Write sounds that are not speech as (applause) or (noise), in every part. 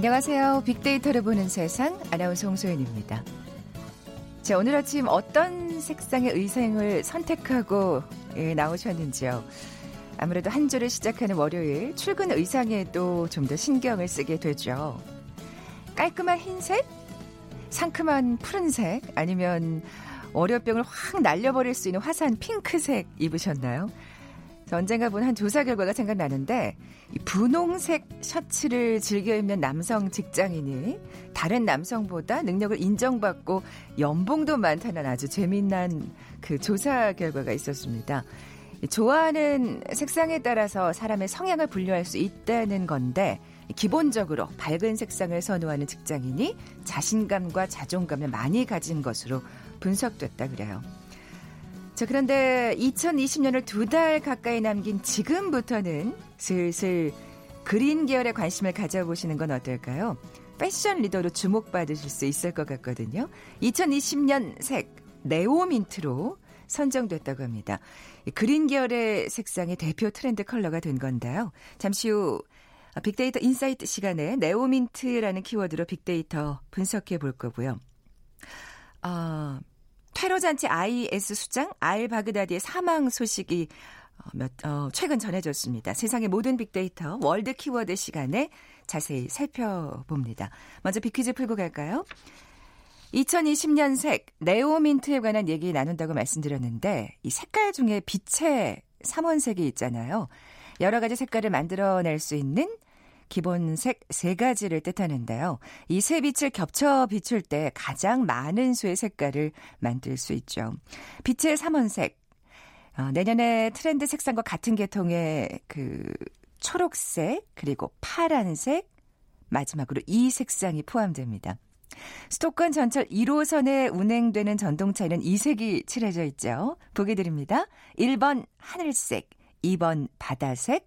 안녕하세요. 빅데이터를 보는 세상 아나운서 홍소연입니다. 자, 오늘 아침 어떤 색상의 의상을 선택하고 예, 나오셨는지요. 아무래도 한 주를 시작하는 월요일 출근 의상에도 좀 더 신경을 쓰게 되죠. 깔끔한 흰색, 상큼한 푸른색, 아니면 월요병을 확 날려버릴 수 있는 화사한 핑크색 입으셨나요? 언젠가 본 한 조사 결과가 생각나는데 분홍색 셔츠를 즐겨 입는 남성 직장인이 다른 남성보다 능력을 인정받고 연봉도 많다는 아주 재미난 그 조사 결과가 있었습니다. 좋아하는 색상에 따라서 사람의 성향을 분류할 수 있다는 건데 기본적으로 밝은 색상을 선호하는 직장인이 자신감과 자존감을 많이 가진 것으로 분석됐다 그래요. 자, 그런데 2020년을 두 달 가까이 남긴 지금부터는 슬슬 그린 계열에 관심을 가져보시는 건 어떨까요? 패션 리더로 주목받으실 수 있을 것 같거든요. 2020년 색 네오민트로 선정됐다고 합니다. 그린 계열의 색상이 대표 트렌드 컬러가 된 건데요. 잠시 후 빅데이터 인사이트 시간에 네오민트라는 키워드로 빅데이터 분석해 볼 거고요. 아, 테러 단체 IS 수장 알 바그다디의 사망 소식이 어, 몇, 어, 최근 전해졌습니다. 세상의 모든 빅데이터 월드 키워드 시간에 자세히 살펴봅니다. 먼저 빅퀴즈 풀고 갈까요? 2020년색 네오민트에 관한 얘기 나눈다고 말씀드렸는데 이 색깔 중에 빛의 삼원색이 있잖아요. 여러 가지 색깔을 만들어낼 수 있는 기본색 세 가지를 뜻하는데요. 이 세 빛을 겹쳐 비출 때 가장 많은 수의 색깔을 만들 수 있죠. 빛의 삼원색. 어, 내년에 트렌드 색상과 같은 계통의 그 초록색 그리고 파란색 마지막으로 이 색상이 포함됩니다. 수도권 전철 1호선에 운행되는 전동차에는 이 색이 칠해져 있죠. 보기 드립니다. 1번 하늘색, 2번 바다색,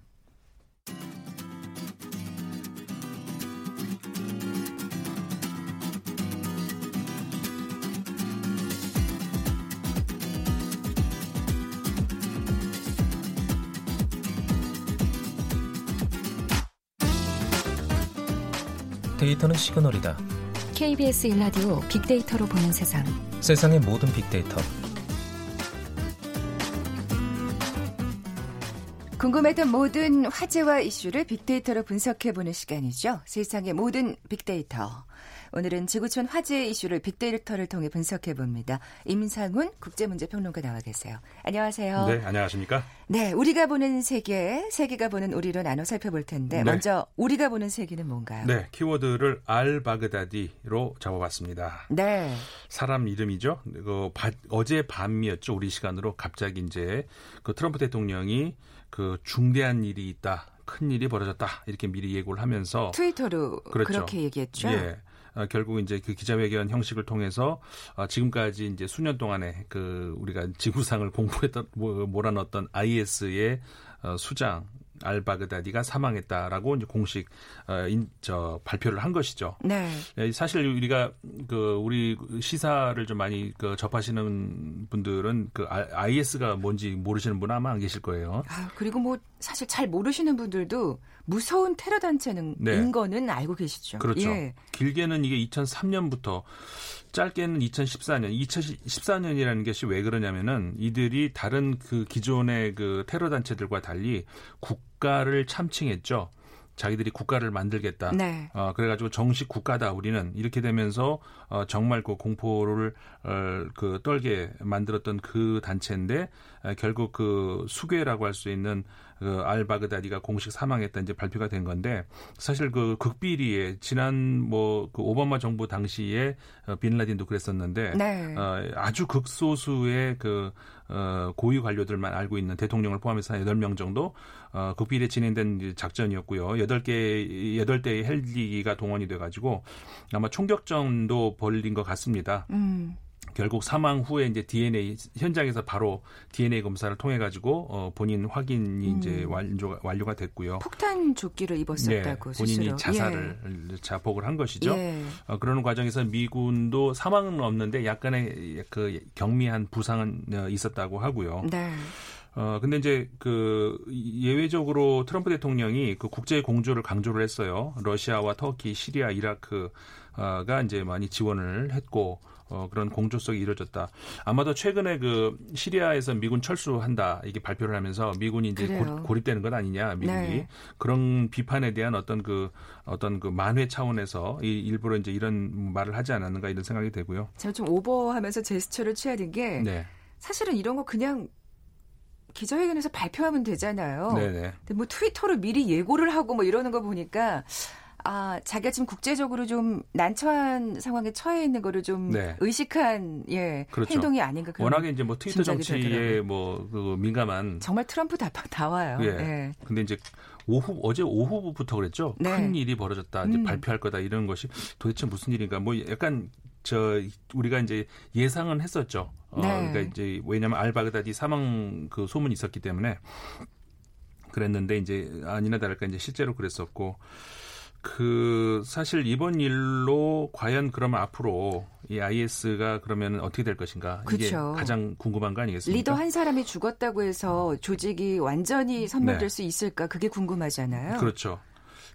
데이터는 시그널이다. KBS 일라디오 빅데이터로 보는 세상. 세상의 모든 빅데이터. 궁금했던 모든 화제와 이슈를 빅데이터로 분석해 보는 시간이죠. 세상의 모든 빅데이터. 오늘은 지구촌 화제 이슈를 빅데이터를 통해 분석해 봅니다. 임상훈 국제문제평론가 나와 계세요. 안녕하세요. 네, 안녕하십니까? 네, 우리가 보는 세계, 세계가 보는 우리로 나눠 살펴볼 텐데 네. 먼저 우리가 보는 세계는 뭔가요? 네, 키워드를 알 바그다디로 잡아봤습니다. 네. 사람 이름이죠. 그 바, 어제 밤이었죠. 우리 시간으로 갑자기 이제 그 트럼프 대통령이 그 중대한 일이 있다. 큰 일이 벌어졌다 이렇게 미리 예고를 하면서 트위터로 그렇죠. 그렇게 얘기했죠. 예. 어, 결국 이제 그 기자회견 형식을 통해서 어, 지금까지 이제 수년 동안에 그 우리가 지구상을 공포했던 뭐, 몰아넣었던 IS의 어, 수장 알바그다디가 사망했다라고 이제 공식 어, 인, 저 발표를 한 것이죠. 네. 예, 사실 우리가 그 우리 시사를 좀 많이 그 접하시는 분들은 그 IS가 뭔지 모르시는 분 아마 안 계실 거예요. 아, 그리고 뭐 사실 잘 모르시는 분들도 무서운 테러 단체는 네. 인 거는 알고 계시죠. 그렇죠. 예. 길게는 이게 2003년부터 짧게는 2014년, 2014년이라는 것이 왜 그러냐면은 이들이 다른 그 기존의 그 테러 단체들과 달리 국가를 참칭했죠. 자기들이 국가를 만들겠다. 네. 어, 그래가지고 정식 국가다 우리는 이렇게 되면서 어, 정말 그 공포를 어, 그 떨게 만들었던 그 단체인데 어, 결국 그 수괴라고 할 수 있는 그 알 바그다디가 공식 사망했다 이제 발표가 된 건데 사실 그 극비리에 지난 뭐 그 오바마 정부 당시에 어, 빈라딘도 그랬었는데 네. 어, 아주 극소수의 그 어, 고위 관료들만 알고 있는 대통령을 포함해서 한 8명 정도 어, 극비리에 진행된 작전이었고요. 8개 8대의 헬기가 동원이 돼 가지고 아마 총격전도 벌린 것 같습니다. 음. 결국 사망 후에 이제 DNA 현장에서 바로 DNA 검사를 통해 가지고 어 본인 확인이 음. 이제 완료가 완료가 됐고요. 폭탄 조끼를 입었었다고 네, 본인이 스스로. 자살을 자폭을 한 것이죠. 예. 어, 그러는 과정에서 미군도 사망은 없는데 약간의 그 경미한 부상은 어, 있었다고 하고요. 네. 어 근데 이제 그 예외적으로 트럼프 대통령이 그 국제 공조를 강조를 했어요. 러시아와 터키, 시리아, 이라크가 이제 많이 지원을 했고 어 그런 공조성이 이루어졌다. 아마도 최근에 그 시리아에서 미군 철수한다 이게 발표를 하면서 미군이 이제 그래요. 고, 고립되는 것 아니냐 미국이 네. 그런 비판에 대한 어떤 그 어떤 그 만회 차원에서 이 일부러 이제 이런 말을 하지 않았는가 이런 생각이 되고요. 제가 좀 오버하면서 제스처를 취하는 게 네, 사실은 이런 거 그냥 기자회견에서 발표하면 되잖아요. 네, 네. 근데 뭐 트위터로 미리 예고를 하고 뭐 이러는 거 보니까 아 자기가 지금 국제적으로 좀 난처한 상황에 처해 있는 거를 좀 네. 의식한 예 그렇죠. 행동이 아닌가 그런 워낙에 이제 뭐 트위터 정치에. 뭐그 민감한 정말 트럼프 다, 다 와요. 예. 예. 근데 이제 오후 어제 오후부터 그랬죠. 네. 큰 일이 벌어졌다. 이제 음. 발표할 거다 이런 것이 도대체 무슨 일인가? 뭐 약간 저 우리가 이제 예상은 했었죠. 어, 네. 그러니까 이제 왜냐하면 알바그다디 사망 그 소문이 있었기 때문에 그랬는데 이제 아니나 다를까 이제 실제로 그랬었고 그 사실 이번 일로 과연 그러면 앞으로 이 IS가 그러면 어떻게 될 것인가 이게 그쵸. 가장 궁금한 거 아니겠습니까? 리더 한 사람이 죽었다고 해서 조직이 완전히 선멸될 네. 수 있을까 그게 궁금하잖아요. 그렇죠.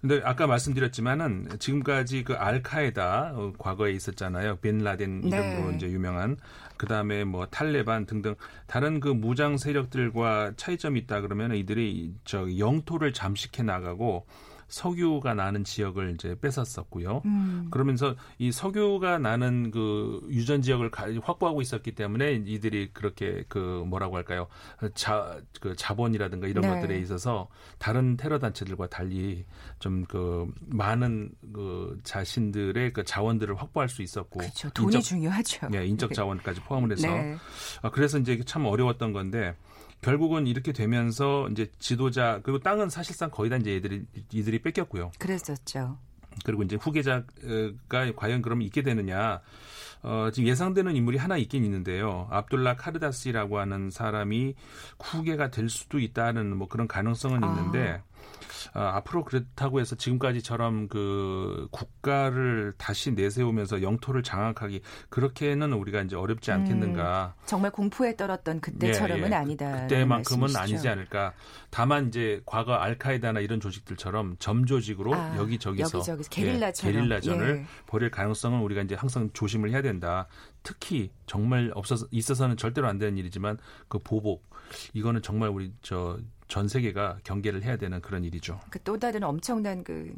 근데 아까 말씀드렸지만은 지금까지 그 알카에다 어, 과거에 있었잖아요. 빈 라덴 이름으로 네. 이제 유명한 그다음에 뭐 탈레반 등등 다른 그 무장 세력들과 차이점이 있다 그러면 이들이 저 영토를 잠식해 나가고 석유가 나는 지역을 이제 뺏었었고요. 음. 그러면서 이 석유가 나는 그 유전 지역을 가- 확보하고 있었기 때문에 이들이 그렇게 그 뭐라고 할까요? 자, 그 자본이라든가 이런 네. 것들에 있어서 다른 테러 단체들과 달리 좀 그 많은 그 자신들의 그 자원들을 확보할 수 있었고 그렇죠. 돈이 인적, 중요하죠. 예, 인적 자원까지 포함을 해서 네. 아, 그래서 이제 참 어려웠던 건데 결국은 이렇게 되면서 이제 지도자 그리고 땅은 사실상 거의 다 이제 이들이 이들이 뺏겼고요. 그랬었죠. 그리고 이제 후계자가 과연 그럼 있게 되느냐. 어, 지금 예상되는 인물이 하나 있긴 있는데요. 압둘라 카르다시라고 하는 사람이 후계가 될 수도 있다는 뭐 그런 가능성은 아. 있는데 어, 앞으로 그렇다고 해서 지금까지처럼 그 국가를 다시 내세우면서 영토를 장악하기 그렇게는 우리가 이제 어렵지 않겠는가. 정말 공포에 떨었던 그때처럼은 예, 예. 아니다. 그때만큼은 아니지 않을까. 다만 이제 과거 알카에다나 이런 조직들처럼 점조직으로 아, 여기저기서 여기저기서 게릴라처럼. 예, 게릴라전을 예. 벌일 가능성은 우리가 이제 항상 조심을 해야 된다. 특히 정말 없어서 있어서는 절대로 안 되는 일이지만 그 보복 이거는 정말 우리 저 전 세계가 경계를 해야 되는 그런 일이죠. 그 또 다른 엄청난 그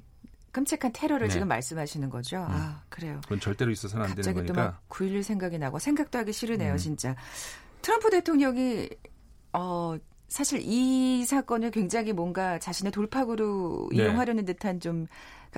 끔찍한 테러를 네. 지금 말씀하시는 거죠. 아 그래요. 그건 절대로 있어서는 안 되는 갑자기 또 거니까. 막9.11 생각이 나고 생각도 하기 싫으네요, 음. 진짜. 트럼프 대통령이 어 사실 이 사건을 굉장히 뭔가 자신의 돌파구로 네. 이용하려는 듯한 좀그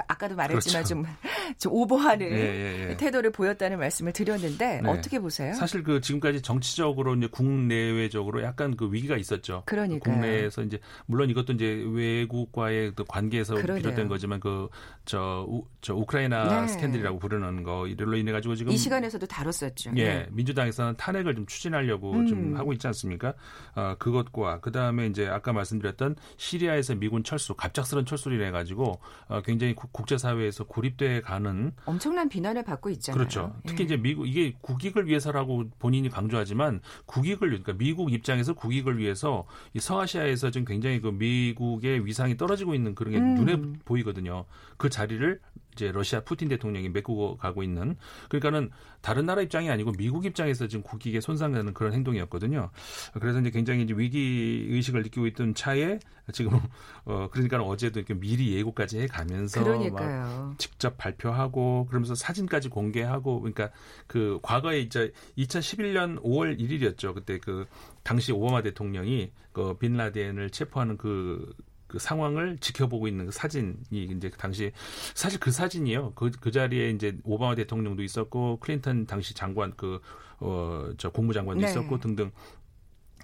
아까도 말했지만 그렇죠. 좀, (laughs) 좀 오버하는 예, 예, 예. 태도를 보였다는 말씀을 드렸는데 네. 어떻게 보세요? 사실 그 지금까지 정치적으로 이제 국내외적으로 약간 그 위기가 있었죠. 그러니까요. 국내에서 이제 물론 이것도 이제 외국과의 또 관계에서 그러네요. 비롯된 거지만 그저 저 우크라이나 네. 스캔들이라고 부르는 거 이걸로 인해 가지고 지금 이 시간에서도 다뤘었죠. 예, 네. 민주당에서는 탄핵을 좀 추진하려고 음. 좀 하고 있지 않습니까? 어, 그것과 그 다음에 이제 아까 말씀드렸던 시리아에서 미군 철수, 갑작스런 철수를 해 가지고 어, 굉장히 국- 국제사회에서 고립돼 가는 엄청난 비난을 받고 있잖아요. 그렇죠. 특히 예. 이제 미국 이게 국익을 위해서라고 본인이 강조하지만 국익을 그러니까 미국 입장에서 국익을 위해서 이 서아시아에서 지금 굉장히 그 미국의 위상이 떨어지고 있는 그런 게 음. 눈에 보이거든요. 그 자리를 이제 러시아 푸틴 대통령이 메꾸고 가고 있는 그러니까는 다른 나라 입장이 아니고 미국 입장에서 지금 국익에 손상되는 그런 행동이었거든요. 그래서 이제 굉장히 이제 위기 의식을 느끼고 있던 차에 지금 (laughs) 어 그러니까 어제도 이렇게 미리 예고까지 해 가면서 막. 직접 발표하고 그러면서 사진까지 공개하고 그러니까 그 과거에 이제 2011년 5월 1일이었죠. 그때 그 당시 오바마 대통령이 그 빈라덴을 체포하는 그, 그 상황을 지켜보고 있는 그 사진이 이제 그 당시 사실 그 사진이에요. 그, 그 자리에 이제 오바마 대통령도 있었고 클린턴 당시 장관 그 어 저 국무장관도 네. 있었고 등등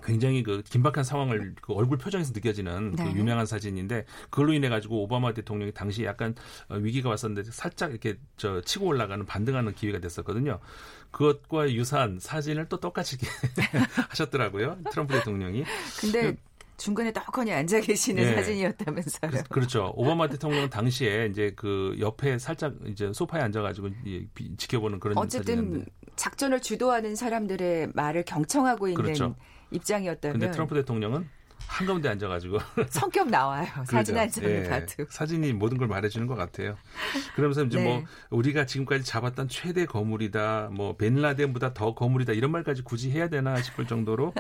굉장히 그 긴박한 상황을 그 얼굴 표정에서 느껴지는 네. 그 유명한 사진인데 그걸로 인해 가지고 오바마 대통령이 당시 약간 어, 위기가 왔었는데 살짝 이렇게 저 치고 올라가는 반등하는 기회가 됐었거든요. 그것과 유사한 사진을 또 똑같이 (laughs) 하셨더라고요. 트럼프 대통령이. 근데 중간에 떡하니 앉아 계시는 예. 사진이었다면서요. 그, 그렇죠. 오바마 대통령은 당시에 이제 그 옆에 살짝 이제 소파에 앉아가지고 지켜보는 그런 어쨌든 사진이었는데. 작전을 주도하는 사람들의 말을 경청하고 있는 그렇죠. 입장이었다면 근데 트럼프 대통령은 한가운데 앉아가지고 (laughs) 성격 나와요. 사진. 한 장을 예, 봐도. 사진이 모든 걸 말해주는 것 같아요. 그러면서 이제 네. 뭐 우리가 지금까지 잡았던 최대 거물이다, 뭐 벤라덴보다 더 거물이다 이런 말까지 굳이 해야 되나 싶을 정도로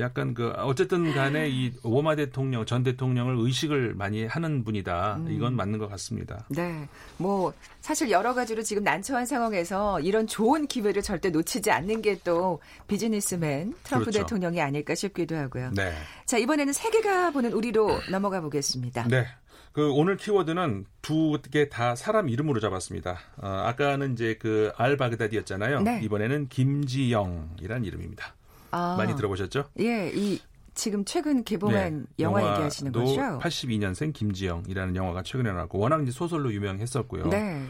약간 그 어쨌든 간에 이 오바마 대통령 전 대통령을 의식을 많이 하는 분이다. 음. 이건 맞는 것 같습니다. 네. 뭐 사실 여러 가지로 지금 난처한 상황에서 이런 좋은 기회를 절대 놓치지 않는 게 또 비즈니스맨 트럼프 그렇죠. 대통령이 아닐까 싶기도 하고요. 네. 자, 이번에는 세계가 보는 우리로 넘어가 보겠습니다. 네. 그 오늘 키워드는 두 개 다 사람 이름으로 잡았습니다. 어, 아까는 이제 그 알 바그다디였잖아요. 네. 이번에는 김지영이란 이름입니다. 아, 많이 들어보셨죠? 예, 이 지금 최근 개봉한 영화 얘기하시는 네. 거죠? 82년생 김지영이라는 영화가 최근에 나왔고 워낙 이제 소설로 유명했었고요. 네.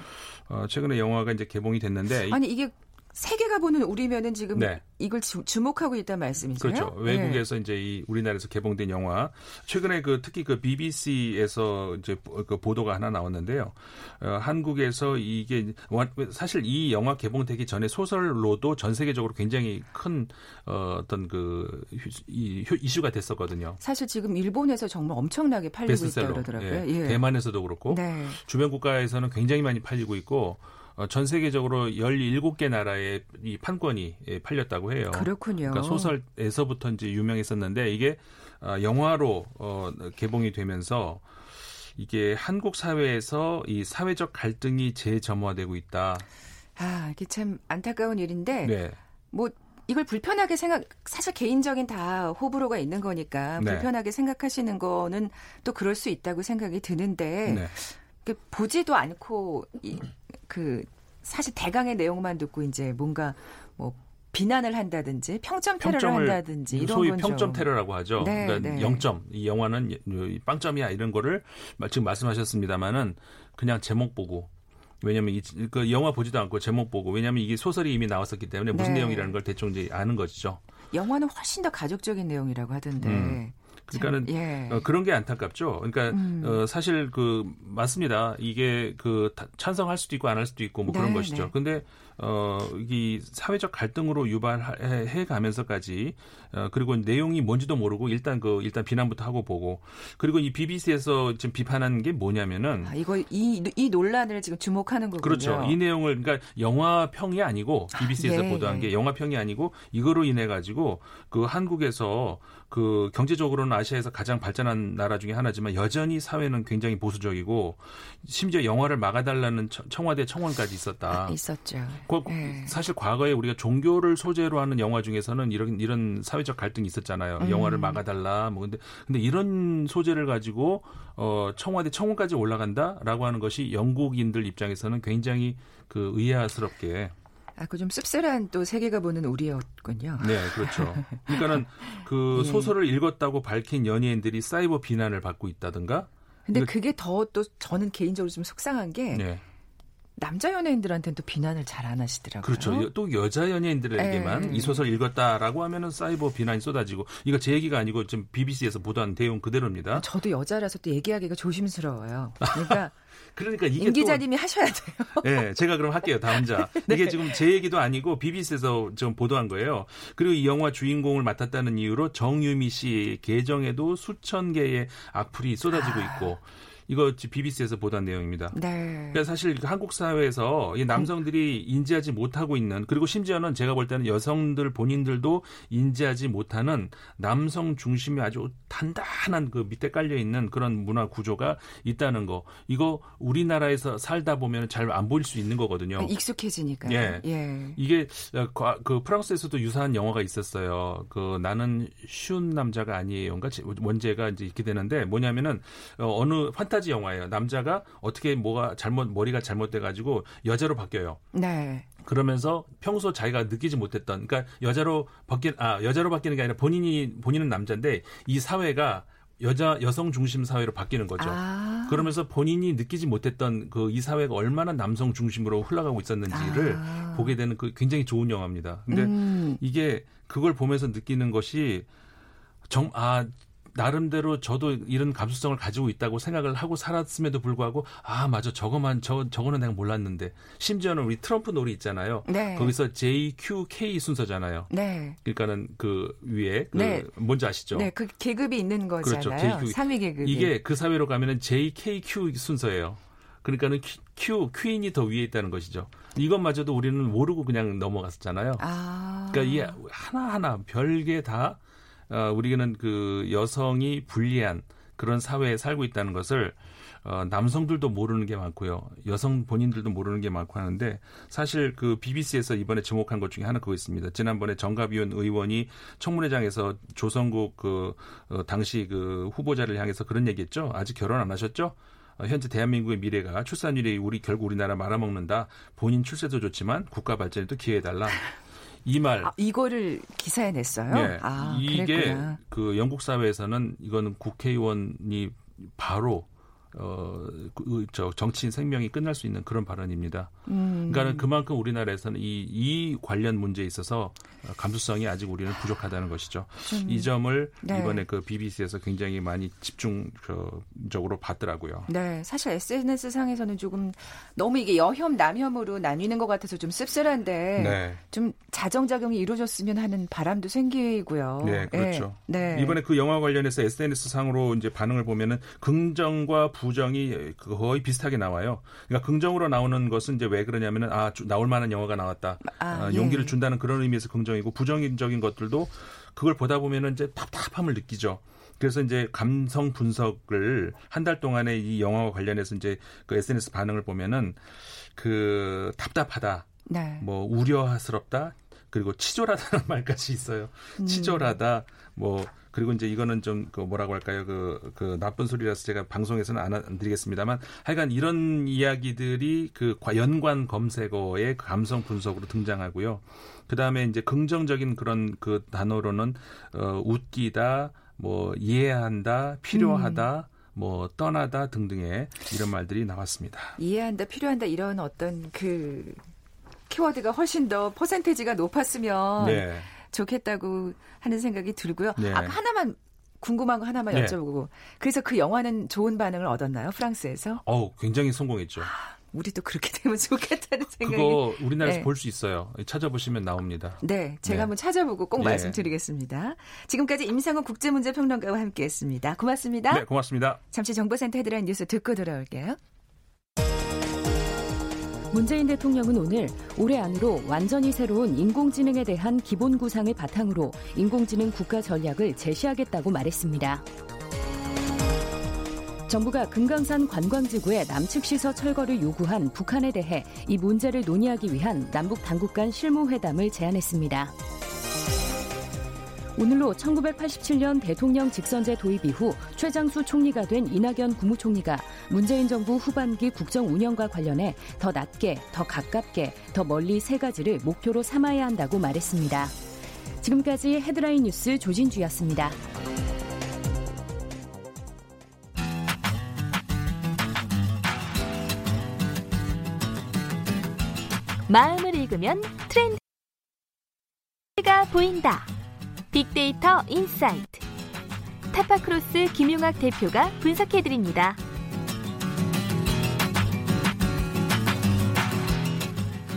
어, 최근에 영화가 이제 개봉이 됐는데 이- 아니 이게 세계가 보는 우리면은 지금 네. 이걸 주, 주목하고 있단 말씀이세요? 그렇죠. 예. 외국에서 이제 이 우리나라에서 개봉된 영화 최근에 그 특히 그 BBC에서 이제 보- 그 보도가 하나 나왔는데요. 어, 한국에서 이게 원- 사실 이 영화 개봉되기 전에 소설로도 전 세계적으로 굉장히 큰 어, 어떤 그 휴- 이, 휴- 이슈가 됐었거든요. 사실 지금 일본에서 정말 엄청나게 팔리고 있다 베스트셀러. 그러더라고요. 예, 예. 대만에서도 그렇고 네. 주변 국가에서는 굉장히 많이 팔리고 있고 어, 전 세계적으로 17개 나라의 이 판권이 예, 팔렸다고 해요. 그렇군요. 그러니까 소설에서부터 이제 유명했었는데 이게 어, 영화로 어, 개봉이 되면서 이게 한국 사회에서 이 사회적 갈등이 재점화되고 있다. 아, 이게 참 안타까운 일인데 네. 뭐 이걸 불편하게 생각 사실 개인적인 다 호불호가 있는 거니까 네. 불편하게 생각하시는 거는 또 그럴 수 있다고 생각이 드는데 네. 이게 보지도 않고 이, 그 사실 대강의 내용만 듣고 이제 뭔가 뭐 비난을 한다든지 평점 테러를 한다든지 이런 소위 건 평점 좀 테러라고 하죠. 네, 그러니까 네. 0점. 이 영화는 이 빵점이야 이런 거를 지금 말씀하셨습니다마는 그냥 제목 보고 왜냐면 이, 그 영화 보지도 않고 제목 보고 왜냐면 이게 소설이 이미 나왔었기 때문에 무슨 네. 내용이라는 걸 대충 이제 아는 것이죠. 영화는 훨씬 더 가족적인 내용이라고 하던데. 음. 그러니까는 참, 예. 어, 그런 게 안타깝죠. 그러니까 음. 어, 사실 그 맞습니다. 이게 그 다- 찬성할 수도 있고 안 할 수도 있고 뭐 그런 네, 것이죠. 네. 근데 어이 사회적 갈등으로 유발해 가면서까지 어, 그리고 내용이 뭔지도 모르고 일단 그 일단 비난부터 하고 보고 그리고 이 BBC에서 지금 비판하는 게 뭐냐면은 아, 이거 이, 이 논란을 지금 주목하는 거군요. 그렇죠. 이 내용을 그러니까 영화 평이 아니고 BBC에서 예, 보도한 예. 게 영화 평이 아니고 이거로 인해 가지고 그 한국에서 그 경제적으로는 아시아에서 가장 발전한 나라 중에 하나지만 여전히 사회는 굉장히 보수적이고 심지어 영화를 막아달라는 청- 청와대 청원까지 있었다. 아, 있었죠. 그- 예. 사실 과거에 우리가 종교를 소재로 하는 영화 중에서는 이런 이런 사회적 갈등이 있었잖아요. 음. 영화를 막아달라. 뭐 근데 근데 이런 소재를 가지고 어 청와대 청원까지 올라간다라고 하는 것이 영국인들 입장에서는 굉장히 그 의아스럽게 아, 그 좀 씁쓸한 또 세계가 보는 우리였군요. 네 그렇죠. (laughs) 그러니까는 그 예. 소설을 읽었다고 밝힌 연예인들이 사이버 비난을 받고 있다든가. 근데 그게 더 또 저는 개인적으로 좀 속상한 게 네. 남자 연예인들한테는 또 비난을 잘 안 하시더라고요. 그렇죠. 또 여자 연예인들에게만 예. 이 소설 읽었다라고 하면은 사이버 비난이 쏟아지고 이거 제 얘기가 아니고 지금 BBC에서 보도한 내용 그대로입니다. 저도 여자라서 또 얘기하기가 조심스러워요. 그러니까 (laughs) 그러니까 이게 임또 기자님이 하셔야 돼요. 네, 제가 그럼 할게요. 다 혼자. (laughs) 네. 이게 지금 제 얘기도 아니고 BBC에서 지금 보도한 거예요. 그리고 이 영화 주인공을 맡았다는 이유로 정유미 씨 계정에도 수천 개의 악플이 쏟아지고 있고 이거 BBC에서 보도한 내용입니다. 네. 그러니까 사실 한국 사회에서 이 남성들이 인지하지 못하고 있는 그리고 심지어는 제가 볼 때는 여성들 본인들도 인지하지 못하는 남성 중심의 아주 단단한 그 밑에 깔려 있는 그런 문화 구조가 있다는 거 이거 우리나라에서 살다 보면 잘 안 보일 수 있는 거거든요. 익숙해지니까. 예. 예. 이게 어, 과- 그 프랑스에서도 유사한 영화가 있었어요. 그 나는 쉬운 남자가 아니에요인가 원제가 이제 이렇게 되는데 뭐냐면은 어, 어느 판타지 판타지 영화예요. 남자가 어떻게 뭐가 잘못 머리가 잘못돼 가지고 여자로 바뀌어요. 네. 그러면서 평소 자기가 느끼지 못했던 그러니까 여자로 바뀐 아 여자로 바뀌는 게 아니라 본인이 본인은 남자인데 이 사회가 여자 여성 중심 사회로 바뀌는 거죠. 아. 그러면서 본인이 느끼지 못했던 그 이 사회가 얼마나 남성 중심으로 흘러가고 있었는지를 아. 보게 되는 그 굉장히 좋은 영화입니다. 근데 음. 이게 그걸 보면서 느끼는 것이 정 아 나름대로 저도 이런 감수성을 가지고 있다고 생각을 하고 살았음에도 불구하고 아 맞아 저거만 저 저거는 내가 몰랐는데 심지어는 우리 트럼프 놀이 있잖아요. 네. 거기서 JQK 순서잖아요. 네. 그러니까는 그 위에 그 네. 뭔지 아시죠? 네, 그 계급이 있는 거잖아요. 그렇죠. JQ. 상위 계급이. 이게 그 사회로 가면은 JKQ 순서예요. 그러니까는 Q, 퀸이 더 위에 있다는 것이죠. 이것마저도 우리는 모르고 그냥 넘어갔었잖아요. 아. 그러니까 이게 하나하나 별게 다 어, 우리는 그 여성이 불리한 그런 사회에 살고 있다는 것을 어, 남성들도 모르는 게 많고요. 여성 본인들도 모르는 게 많고 하는데 사실 그 BBC에서 이번에 지목한 것 중에 하나 그거 있습니다. 지난번에 정가비원 의원이 청문회장에서 조성국 그 어, 당시 그 후보자를 향해서 그런 얘기했죠. 아직 결혼 안 하셨죠? 어, 현재 대한민국의 미래가 출산율이 우리 결국 우리나라 말아먹는다. 본인 출세도 좋지만 국가 발전에도 기회해달라. 이 말. 아, 이거를 기사에 냈어요. 네, 아, 이게 그랬구나. 그 영국 사회에서는 이거는 국회의원이 바로 어, 그, 저 정치인 생명이 끝날 수 있는 그런 발언입니다. 음. 그러니까 그만큼 우리나라에서는 이, 이 관련 문제에 있어서 감수성이 아직 우리는 부족하다는 것이죠. 좀, 이 점을 네. 이번에 그 BBC에서 굉장히 많이 집중적으로 봤더라고요. 네, 사실 SNS 상에서는 조금 너무 이게 여혐 남혐으로 나뉘는 것 같아서 좀 씁쓸한데 네. 좀 자정작용이 이루어졌으면 하는 바람도 생기고요. 네, 그렇죠. 네. 이번에 그 영화 관련해서 SNS 상으로 이제 반응을 보면은 긍정과 부 정이 거의 비슷하게 나와요. 그러니까 긍정으로 나오는 것은 이제 왜 그러냐면은 아 주- 나올 만한 영화가 나왔다. 아, 아, 예. 용기를 준다는 그런 의미에서 긍정이고 부정적인 것들도 그걸 보다 보면은 이제 답답함을 느끼죠. 그래서 이제 감성 분석을 한 달 동안에 이 영화와 관련해서 이제 그 SNS 반응을 보면은 그 답답하다, 네. 뭐 우려스럽다, 그리고 치졸하다는 (laughs) 말까지 있어요. 음. 치졸하다, 뭐 그리고 이제 이거는 좀 그 뭐라고 할까요? 그, 그 나쁜 소리라서 제가 방송에서는 안, 안 드리겠습니다만 하여간 이런 이야기들이 그 과- 연관 검색어의 감성 분석으로 등장하고요. 그 다음에 이제 긍정적인 그런 그 단어로는 어, 웃기다, 뭐 이해한다, 필요하다, 뭐 떠나다 등등의 이런 말들이 나왔습니다. 이해한다, 필요한다 이런 어떤 그 키워드가 훨씬 더 퍼센테지가 높았으면 네. 좋겠다고 하는 생각이 들고요. 네. 아, 하나만 궁금한 거 하나만 네. 여쭤보고 그래서 그 영화는 좋은 반응을 얻었나요? 프랑스에서? 어우, 굉장히 성공했죠. 우리도 그렇게 되면 (laughs) 좋겠다는 생각이. 그거 우리나라에서 네. 볼수 있어요. 찾아보시면 나옵니다. 네, 제가 네. 한번 찾아보고 꼭 네. 말씀드리겠습니다. 지금까지 임상훈 국제문제평론가와 함께했습니다. 고맙습니다. 네, 고맙습니다. 잠시 정보센터 헤드라인 뉴스 듣고 돌아올게요. 문재인 대통령은 오늘 올해 안으로 완전히 새로운 인공지능에 대한 기본 구상을 바탕으로 인공지능 국가 전략을 제시하겠다고 말했습니다. 정부가 금강산 관광지구의 남측 시서 철거를 요구한 북한에 대해 이 문제를 논의하기 위한 남북 당국 간 실무회담을 제안했습니다. 오늘로 1987년 대통령 직선제 도입 이후 최장수 총리가 된 이낙연 국무총리가 문재인 정부 후반기 국정 운영과 관련해 더 낮게, 더 가깝게, 더 멀리 세 가지를 목표로 삼아야 한다고 말했습니다. 지금까지 헤드라인 뉴스 조진주였습니다. 마음을 읽으면 트렌드가 보인다. 빅데이터 인사이트. 타파크로스 김용학 대표가 분석해드립니다.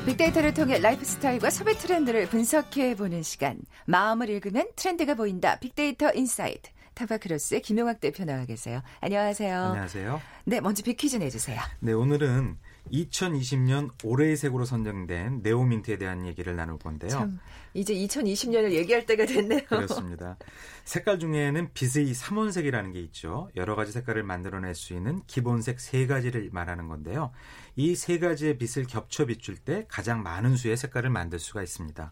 빅데이터를 통해 라이프 스타일과 소비 트렌드를 분석해 보는 시간. 마음을 읽으면 트렌드가 보인다. 빅데이터 인사이트. 타파크로스의 김용학 대표 나와 계세요. 안녕하세요. 안녕하세요. 네, 먼저 빅퀴즈 내주세요. 네, 오늘은 2020년 올해의 색으로 선정된 네오민트에 대한 얘기를 나눌 건데요. 참 이제 2020년을 얘기할 때가 됐네요. 그렇습니다. 색깔 중에는 빛의 삼원색이라는 게 있죠. 여러 가지 색깔을 만들어낼 수 있는 기본색 세 가지를 말하는 건데요. 이 세 가지의 빛을 겹쳐 비출 때 가장 많은 수의 색깔을 만들 수가 있습니다.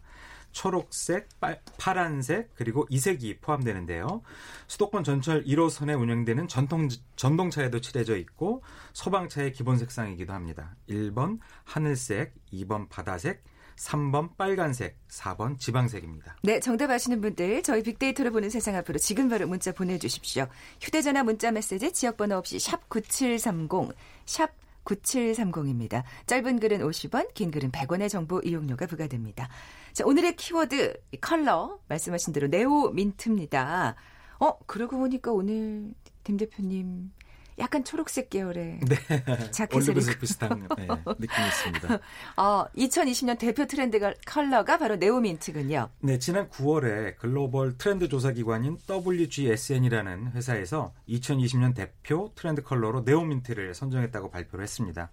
초록색, 빨, 파란색 그리고 이색이 포함되는데요. 수도권 전철 1호선에 운영되는 전통 전동차에도 칠해져 있고 소방차의 기본 색상이기도 합니다. 1번 하늘색, 2번 바다색, 3번 빨간색, 4번 지방색입니다. 네, 정답 아시는 분들 저희 빅데이터를 보는 세상 앞으로 지금 바로 문자 보내주십시오. 휴대전화 문자 메시지 지역번호 없이 샵 9730, 샵 9730입니다. 짧은 글은 50원, 긴 글은 100원의 정보 이용료가 부과됩니다. 자, 오늘의 키워드 컬러 말씀하신 대로 네오 민트입니다. 어, 그러고 보니까 오늘 김 대표님 약간 초록색 계열의 (laughs) 네. 자켓을 올리브색 비슷한 네, 느낌이 있습니다. (laughs) 어, 2020년 대표 트렌드 컬러가 바로 네오민트군요. 네, 지난 9월에 글로벌 트렌드 조사 기관인 WGSN이라는 회사에서 2020년 대표 트렌드 컬러로 네오민트를 선정했다고 발표를 했습니다.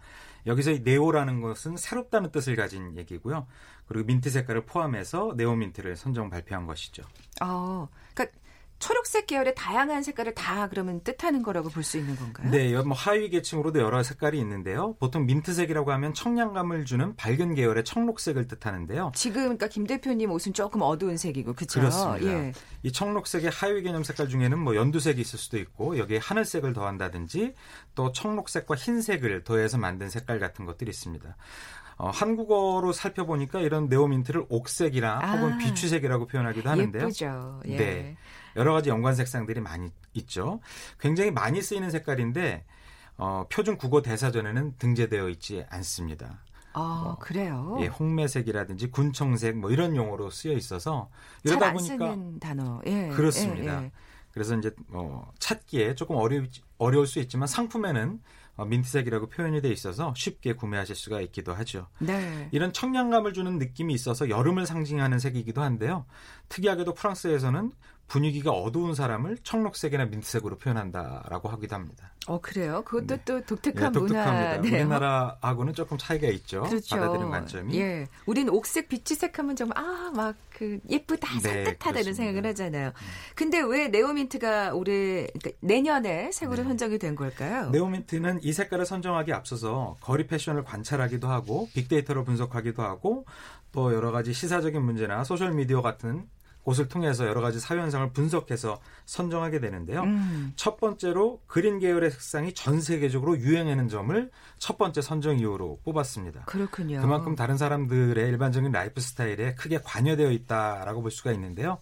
여기서 이 네오라는 것은 새롭다는 뜻을 가진 얘기고요. 그리고 민트 색깔을 포함해서 네오민트를 선정 발표한 것이죠. 어, 그러니까 초록색 계열의 다양한 색깔을 다 그러면 뜻하는 거라고 볼 수 있는 건가요? 네, 뭐 하위 계층으로도 여러 색깔이 있는데요. 보통 민트색이라고 하면 청량감을 주는 밝은 계열의 청록색을 뜻하는데요. 지금 그러니까 김 대표님 옷은 조금 어두운 색이고 그렇죠? 그렇습니다. 예. 이 청록색의 하위 개념 색깔 중에는 뭐 연두색이 있을 수도 있고 여기에 하늘색을 더한다든지 또 청록색과 흰색을 더해서 만든 색깔 같은 것들이 있습니다. 어, 한국어로 살펴보니까 이런 네오민트를 옥색이나 아, 혹은 비추색이라고 표현하기도 하는데요. 예쁘죠. 예. 네. 여러 가지 연관 색상들이 많이 있죠. 굉장히 많이 쓰이는 색깔인데 어, 표준 국어 대사전에는 등재되어 있지 않습니다. 아, 뭐, 그래요? 예, 홍매색이라든지 군청색 뭐 이런 용어로 쓰여 있어서 잘 이러다 안 보니까 쓰는 단어. 예. 그렇습니다. 예, 예. 그래서 이제 뭐 찾기에 조금 어려 어려울 수 있지만 상품에는 어, 민트색이라고 표현이 돼 있어서 쉽게 구매하실 수가 있기도 하죠. 네. 이런 청량감을 주는 느낌이 있어서 여름을 상징하는 색이기도 한데요. 특이하게도 프랑스에서는 분위기가 어두운 사람을 청록색이나 민트색으로 표현한다라고 하기도 합니다. 어, 그래요? 그것도 네. 또 예, 독특한 독특합니다. 문화네요. 우리나라하고는 조금 차이가 있죠. 그렇죠. 받아들이는 관점이. 예. 우린 옥색, 비치색 하면 정말, 아, 막 그, 예쁘다, 네, 산뜻하다 이런. 음. 생각을 하잖아요. 근데 왜 네오민트가 올해, 그러니까 내년에 색으로 네. 선정이 된 걸까요? 네오민트는 이 색깔을 선정하기 앞서서 거리 패션을 관찰하기도 하고 빅데이터로 분석하기도 하고 또 여러 가지 시사적인 문제나 소셜 미디어 같은 곳을 통해서 여러 가지 사회 현상을 분석해서 선정하게 되는데요. 음. 첫 번째로 그린 계열의 색상이 전 세계적으로 유행하는 점을 첫 번째 선정 이유로 뽑았습니다. 그렇군요. 그만큼 다른 사람들의 일반적인 라이프 스타일에 크게 관여되어 있다라고 볼 수가 있는데요.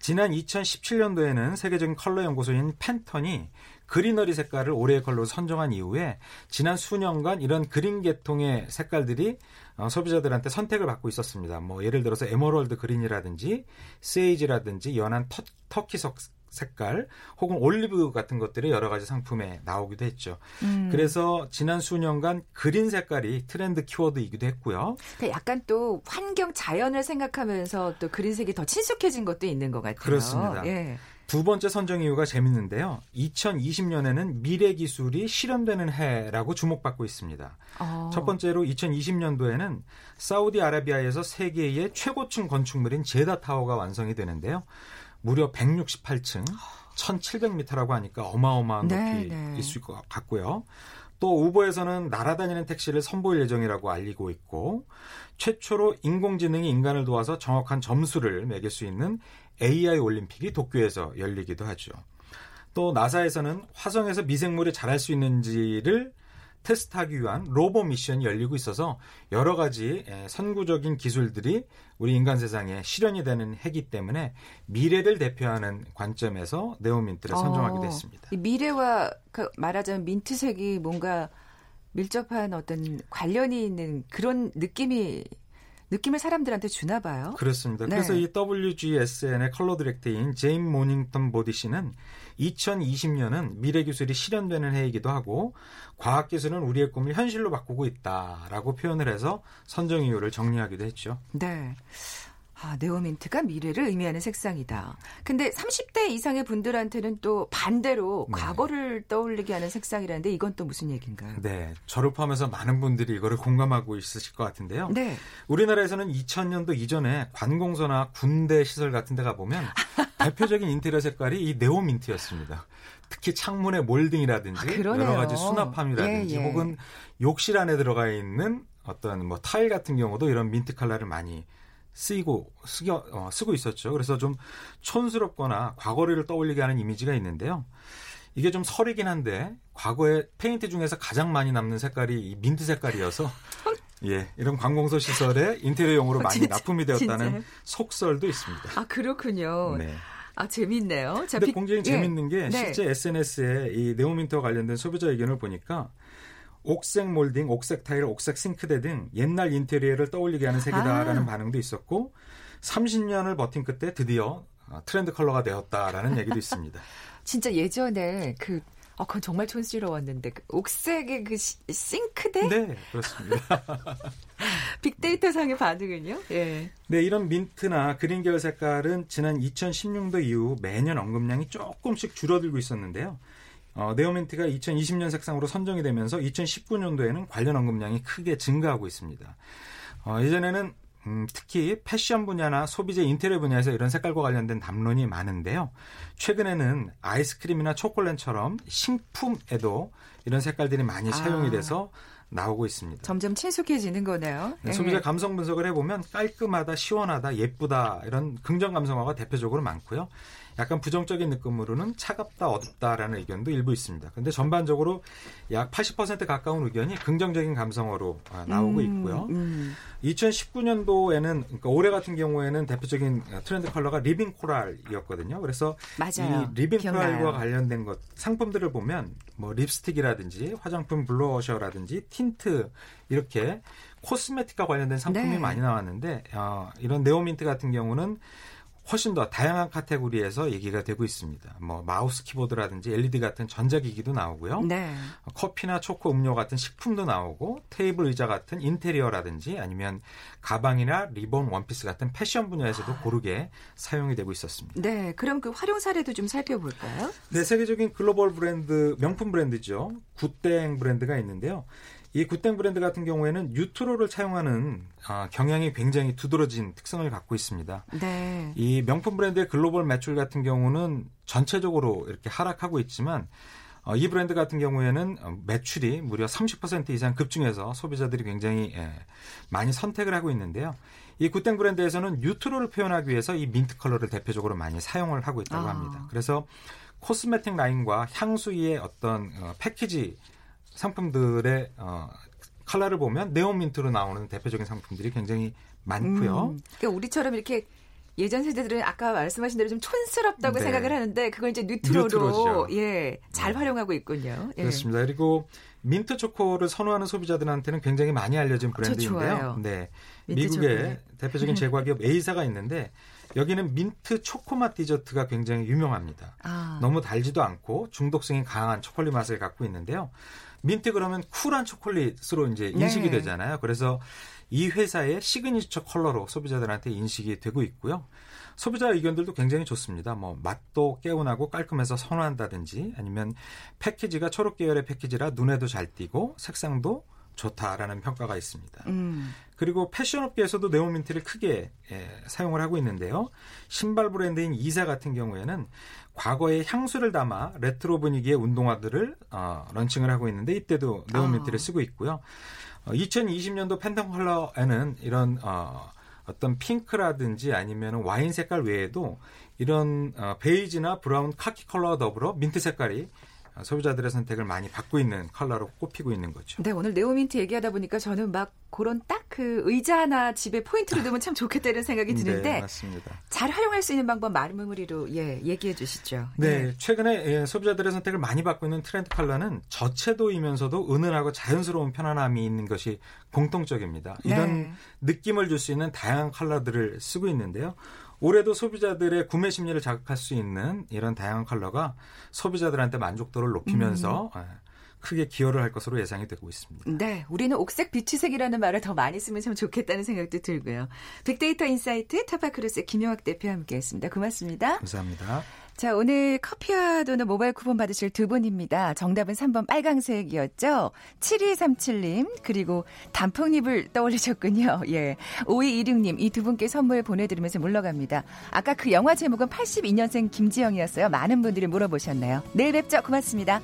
지난 2017년도에는 세계적인 컬러 연구소인 팬턴이 그리너리 색깔을 올해의 컬러로 선정한 이후에 지난 수년간 이런 그린 계통의 색깔들이 어, 소비자들한테 선택을 받고 있었습니다. 뭐 예를 들어서 에머럴드 그린이라든지 세이지라든지 연한 터, 터키석 색깔 혹은 올리브 같은 것들이 여러 가지 상품에 나오기도 했죠. 음. 그래서 지난 수년간 그린 색깔이 트렌드 키워드이기도 했고요. 그러니까 약간 또 환경 자연을 생각하면서 또 그린색이 더 친숙해진 것도 있는 것 같아요. 그렇습니다. 예. 두 번째 선정 이유가 재밌는데요. 2020년에는 미래 기술이 실현되는 해라고 주목받고 있습니다. 어. 첫 번째로 2020년도에는 사우디아라비아에서 세계의 최고층 건축물인 제다 타워가 완성이 되는데요. 무려 168층, 1700m라고 하니까 어마어마한 네, 높이일 네. 수 있을 것 같고요. 또 우버에서는 날아다니는 택시를 선보일 예정이라고 알리고 있고 최초로 인공지능이 인간을 도와서 정확한 점수를 매길 수 있는 AI 올림픽이 도쿄에서 열리기도 하죠. 또 나사에서는 화성에서 미생물이 자랄 수 있는지를 테스트하기 위한 로보 미션이 열리고 있어서 여러 가지 에, 선구적인 기술들이 우리 인간 세상에 실현이 되는 해기 때문에 미래를 대표하는 관점에서 네오민트를 선정하기도 어, 했습니다. 이 미래와 그 말하자면 민트색이 뭔가 밀접한 어떤 관련이 있는 그런 느낌이 느낌을 사람들한테 주나 봐요. 그렇습니다. 네. 그래서 이 WGSN의 컬러 디렉터인 제인 모닝턴 보디 씨는 2020년은 미래 기술이 실현되는 해이기도 하고 과학 기술은 우리의 꿈을 현실로 바꾸고 있다라고 표현을 해서 선정 이유를 정리하기도 했죠. 네. 아, 네오민트가 미래를 의미하는 색상이다. 근데 30대 이상의 분들한테는 또 반대로 네. 과거를 떠올리게 하는 색상이라는데 이건 또 무슨 얘기인가요? 네, 저를 포함해서 많은 분들이 이거를 공감하고 있으실 것 같은데요. 네. 우리나라에서는 2000년도 이전에 관공서나 군대 시설 같은 데 가 보면 (laughs) 대표적인 인테리어 색깔이 이 네오민트였습니다. 특히 창문의 몰딩이라든지 아. 여러 가지 수납함이라든지 예, 예. 혹은 욕실 안에 들어가 있는 어떤 뭐 타일 같은 경우도 이런 민트 컬러를 많이 쓰이고 쓰겨, 어, 쓰고 있었죠. 그래서 좀 촌스럽거나 과거를 떠올리게 하는 이미지가 있는데요. 이게 좀 설이긴 한데 과거에 페인트 중에서 가장 많이 남는 색깔이 이 민트 색깔이어서 (laughs) 예 이런 관공서 시설에 인테리어용으로 많이 진짜, 납품이 되었다는 진짜요? 속설도 있습니다. 아 그렇군요. 네. 아 재밌네요. 자, 근데 비- 굉장히 예. 재밌는 게 네. 실제 SNS에 이 네오민트와 관련된 소비자 의견을 보니까 옥색 몰딩, 옥색 타일, 옥색 싱크대 등 옛날 인테리어를 떠올리게 하는 색이다라는 아. 반응도 있었고 30년을 버틴 끝에 드디어 어, 트렌드 컬러가 되었다라는 얘기도 있습니다. (laughs) 진짜 예전에 그 어, 그건 정말 촌스러웠는데 그 옥색의 그 시- 싱크대 네, 그렇습니다. (laughs) 빅데이터 상의 반응은요? 예. 네, 이런 민트나 그린 계열 색깔은 지난 2016년 이후 매년 언급량이 조금씩 줄어들고 있었는데요. 어, 네오민트가 2020년 색상으로 선정이 되면서 2019년도에는 관련 언급량이 크게 증가하고 있습니다. 어, 예전에는 음, 특히 패션 분야나 소비재 인테리어 분야에서 이런 색깔과 관련된 담론이 많은데요. 최근에는 아이스크림이나 초콜릿처럼 식품에도 이런 색깔들이 많이 아. 사용이 돼서 나오고 있습니다. 점점 친숙해지는 거네요. 네, 예. 소비자 감성 분석을 해보면 깔끔하다, 시원하다, 예쁘다 이런 긍정 감성어가 대표적으로 많고요. 약간 부정적인 느낌으로는 차갑다, 어둡다라는 의견도 일부 있습니다. 근데 전반적으로 약 80% 가까운 의견이 긍정적인 감성어로 아, 나오고 음, 있고요. 음. 2019년도에는 그러니까 올해 같은 경우에는 대표적인 트렌드 컬러가 리빙 코랄이었거든요. 그래서 맞아요. 이 리빙 기억나요. 코랄과 관련된 것 상품들을 보면 뭐 립스틱이라든지 화장품 블러셔라든지 틴트 이렇게 코스메틱과 관련된 상품이 네. 많이 나왔는데 어, 이런 네오민트 같은 경우는 훨씬 더 다양한 카테고리에서 얘기가 되고 있습니다. 뭐 마우스 키보드라든지 LED 같은 전자기기도 나오고요. 네. 커피나 초코 음료 같은 식품도 나오고 테이블 의자 같은 인테리어라든지 아니면 가방이나 리본 원피스 같은 패션 분야에서도 고르게 사용이 되고 있었습니다. 네. 그럼 그 활용 사례도 좀 살펴볼까요? 네, 세계적인 글로벌 브랜드 명품 브랜드죠. 구땡 브랜드가 있는데요. 이 구땡 브랜드 같은 경우에는 뉴트로를 사용하는 아, 경향이 굉장히 두드러진 특성을 갖고 있습니다. 네. 이 명품 브랜드의 글로벌 매출 같은 경우는 전체적으로 이렇게 하락하고 있지만 어, 이 브랜드 같은 경우에는 어, 매출이 무려 30% 이상 급증해서 소비자들이 굉장히 예, 많이 선택을 하고 있는데요. 이 구땡 브랜드에서는 뉴트로를 표현하기 위해서 이 민트 컬러를 대표적으로 많이 사용을 하고 있다고 아. 합니다. 그래서 코스메틱 라인과 향수의 어떤 어, 패키지 상품들의 어, 컬러를 보면 네오민트로 나오는 대표적인 상품들이 굉장히 많고요. 음, 그러니까 우리처럼 이렇게 예전 세대들은 아까 말씀하신 대로 좀 촌스럽다고 네. 생각을 하는데 그걸 이제 뉴트로로 뉴트로죠. 예, 잘 활용하고 있군요. 예. 그렇습니다. 그리고 민트 초코를 선호하는 소비자들한테는 굉장히 많이 알려진 저 브랜드인데요. 네. 미국의. 대표적인 제과기업 A사가 있는데 여기는 민트 초코맛 디저트가 굉장히 유명합니다. 아, 너무 달지도 않고 중독성이 강한 초콜릿 맛을 갖고 있는데요. 민트 그러면 쿨한 초콜릿으로 이제 인식이 네. 되잖아요. 그래서 이 회사의 시그니처 컬러로 소비자들한테 인식이 되고 있고요. 소비자 의견들도 굉장히 좋습니다. 뭐 맛도 개운하고 깔끔해서 선호한다든지 아니면 패키지가 초록 계열의 패키지라 눈에도 잘 띄고 색상도 좋다라는 평가가 있습니다. 음, 그리고 패션업계에서도 네오민트를 크게 예, 사용을 하고 있는데요. 신발 브랜드인 E사 같은 경우에는 과거에 향수를 담아 레트로 분위기의 운동화들을 어, 런칭을 하고 있는데 이때도 네오민트를 아. 쓰고 있고요. 어, 2020년도 팬톤 컬러에는 이런 어, 어떤 핑크라든지 아니면 와인 색깔 외에도 이런 어, 베이지나 브라운 카키 컬러와 더불어 민트 색깔이 어, 소비자들의 선택을 많이 받고 있는 컬러로 꼽히고 있는 거죠. 네, 오늘 네오민트 얘기하다 보니까 저는 막 그런 딱 그 의자 하나 집에 포인트로 (laughs) 두면 참 좋겠다 이런 생각이 네, 드는데 맞습니다. 잘 활용할 수 있는 방법 마무리로 예, 얘기해 주시죠. 네, 예. 최근에 예, 소비자들의 선택을 많이 받고 있는 트렌드 컬러는 저채도이면서도 은은하고 자연스러운 편안함이 있는 것이 공통적입니다. 이런 네. 느낌을 줄 수 있는 다양한 컬러들을 쓰고 있는데요. 올해도 소비자들의 구매 심리를 자극할 수 있는 이런 다양한 컬러가 소비자들한테 만족도를 높이면서 음. 예, 크게 기여를 할 것으로 예상이 되고 있습니다. 네, 우리는 옥색 비취색이라는 말을 더 많이 쓰면 참 좋겠다는 생각도 들고요. 빅데이터 인사이트 타파크로스 김용학 대표와 함께했습니다. 고맙습니다. 감사합니다. 자, 오늘 커피와 도는 모바일 쿠폰 받으실 두 분입니다. 정답은 3번 빨강색이었죠. 7237님, 그리고 단풍잎을 떠올리셨군요. 예. 5226님, 이 두 분께 선물 보내드리면서 물러갑니다. 아까 그 영화 제목은 82년생 김지영이었어요. 많은 분들이 물어보셨나요? 내일 뵙죠. 고맙습니다.